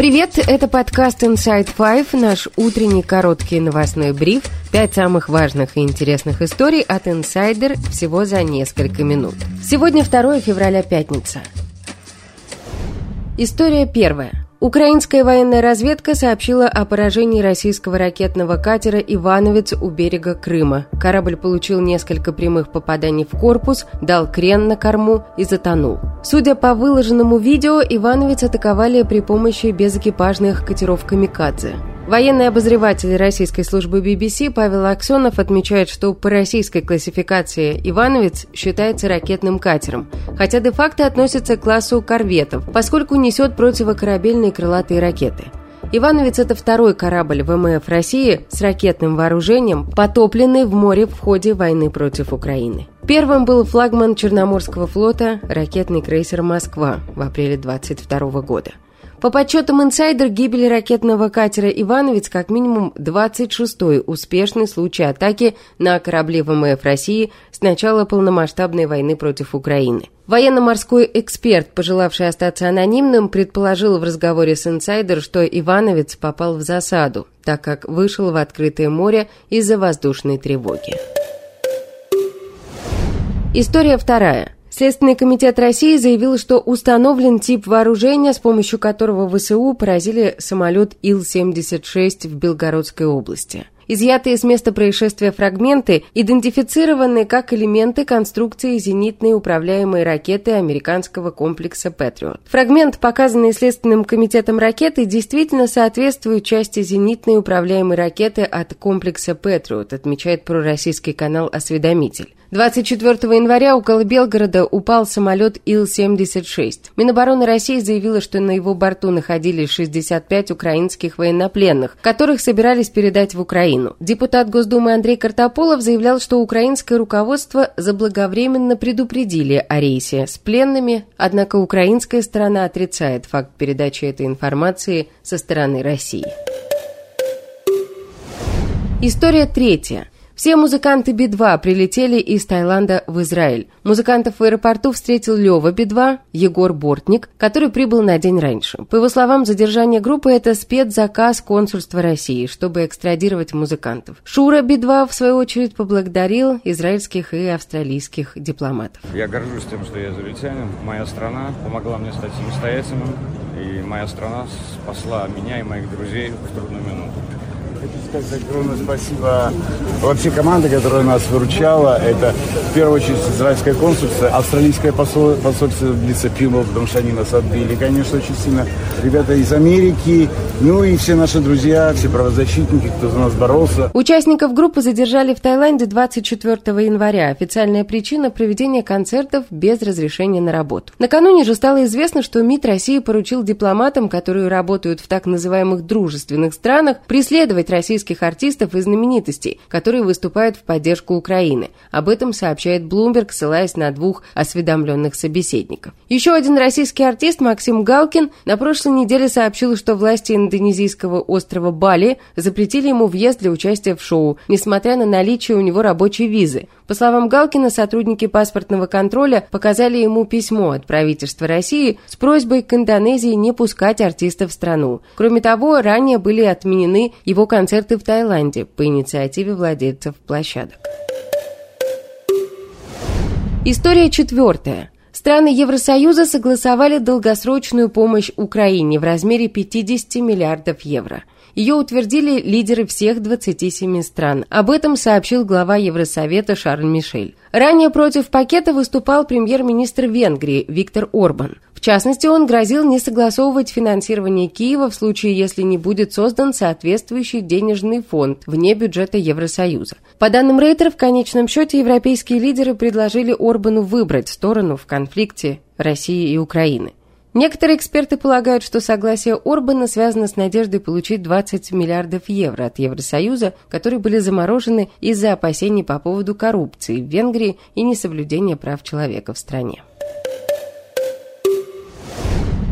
Привет, это подкаст Inside Five, наш утренний короткий новостной бриф. Пять самых важных и интересных историй от Insider всего за несколько минут. Сегодня 2 февраля, пятница. История первая. Украинская военная разведка сообщила о поражении российского ракетного катера «Ивановец» у берега Крыма. Корабль получил несколько прямых попаданий в корпус, дал крен на корму и затонул. Судя по выложенному видео, «Ивановец» атаковали при помощи безэкипажных катеров «Камикадзе». Военный обозреватель российской службы BBC Павел Аксенов отмечает, что по российской классификации «Ивановец» считается ракетным катером, хотя де-факто относится к классу корветов, поскольку несет противокорабельные крылатые ракеты. «Ивановец» — это второй корабль ВМФ России с ракетным вооружением, потопленный в море в ходе войны против Украины. Первым был флагман Черноморского флота ракетный крейсер «Москва» в апреле 22 года. По подсчетам инсайдер, гибель ракетного катера «Ивановец» как минимум 26-й успешный случай атаки на корабли ВМФ России с начала полномасштабной войны против Украины. Военно-морской эксперт, пожелавший остаться анонимным, предположил в разговоре с инсайдер, что «Ивановец» попал в засаду, так как вышел в открытое море из-за воздушной тревоги. История вторая – Следственный комитет России заявил, что установлен тип вооружения, с помощью которого ВСУ поразили самолет Ил-76 в Белгородской области. Изъятые с места происшествия фрагменты идентифицированы как элементы конструкции зенитной управляемой ракеты американского комплекса «Патриот». Фрагмент, показанный Следственным комитетом ракеты, действительно соответствует части зенитной управляемой ракеты от комплекса «Патриот», отмечает пророссийский канал «Осведомитель». 24 января около Белгорода упал самолет Ил-76. Минобороны России заявила, что на его борту находились 65 украинских военнопленных, которых собирались передать в Украину. Депутат Госдумы Андрей Картополов заявлял, что украинское руководство заблаговременно предупредили о рейсе с пленными, однако украинская сторона отрицает факт передачи этой информации со стороны России. История третья. Все музыканты Би-2 прилетели из Таиланда в Израиль. Музыкантов в аэропорту встретил Лева Би-2, Егор Бортник, который прибыл на день раньше. По его словам, задержание группы – это спецзаказ консульства России, чтобы экстрадировать музыкантов. Шура Би-2, в свою очередь, поблагодарил израильских и австралийских дипломатов. Я горжусь тем, что я израильтянин. Моя страна помогла мне стать самостоятельным, и моя страна спасла меня и моих друзей в трудную минуту. Хочу сказать огромное спасибо вообще команде, которая нас выручала. Это в первую очередь израильское консульство, австралийское посол, посольство в лице Пимова, потому что они нас отбили, конечно, очень сильно. Ребята из Америки, ну и все наши друзья, все правозащитники, кто за нас боролся. Участников группы задержали в Таиланде 24 января. Официальная причина – проведения концертов без разрешения на работу. Накануне же стало известно, что МИД России поручил дипломатам, которые работают в так называемых дружественных странах, преследовать российских артистов и знаменитостей, которые выступают в поддержку Украины. Об этом сообщает Bloomberg, ссылаясь на двух осведомленных собеседников. Еще один российский артист Максим Галкин на прошлой неделе сообщил, что власти индонезийского острова Бали запретили ему въезд для участия в шоу, несмотря на наличие у него рабочей визы. По словам Галкина, сотрудники паспортного контроля показали ему письмо от правительства России с просьбой к Индонезии не пускать артиста в страну. Кроме того, ранее были отменены его концерты в Таиланде по инициативе владельцев площадок. История четвертая. Страны Евросоюза согласовали долгосрочную помощь Украине в размере 50 миллиардов евро. Ее утвердили лидеры всех 27 стран. Об этом сообщил глава Евросовета Шарль Мишель. Ранее против пакета выступал премьер-министр Венгрии Виктор Орбан. В частности, он грозил не согласовывать финансирование Киева в случае, если не будет создан соответствующий денежный фонд вне бюджета Евросоюза. По данным Рейтера, в конечном счете европейские лидеры предложили Орбану выбрать сторону в конфликте России и Украины. Некоторые эксперты полагают, что согласие Орбана связано с надеждой получить 20 миллиардов евро от Евросоюза, которые были заморожены из-за опасений по поводу коррупции в Венгрии и несоблюдения прав человека в стране.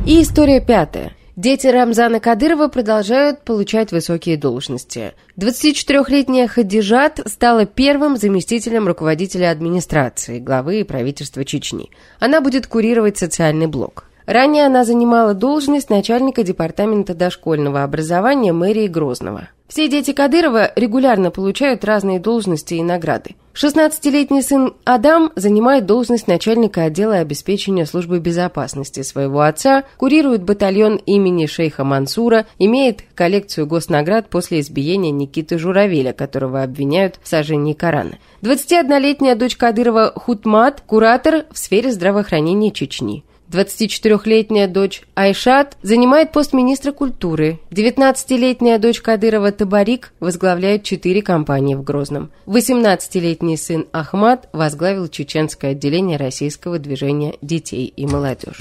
И история пятая. Дети Рамзана Кадырова продолжают получать высокие должности. 24-летняя Хадижат стала первым заместителем руководителя администрации, главы и правительства Чечни. Она будет курировать социальный блок. Ранее она занимала должность начальника департамента дошкольного образования мэрии Грозного. Все дети Кадырова регулярно получают разные должности и награды. 16-летний сын Адам занимает должность начальника отдела обеспечения службы безопасности своего отца, курирует батальон имени шейха Мансура, имеет коллекцию госнаград после избиения Никиты Журавеля, которого обвиняют в сожжении Корана. 21-летняя дочь Кадырова Хутмат – куратор в сфере здравоохранения Чечни. 24-летняя дочь Айшат занимает пост министра культуры. 19-летняя дочь Кадырова Табарик возглавляет четыре компании в Грозном. 18-летний сын Ахмад возглавил чеченское отделение российского движения детей и молодежь.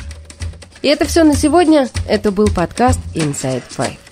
И это все на сегодня. Это был подкаст Inside Five.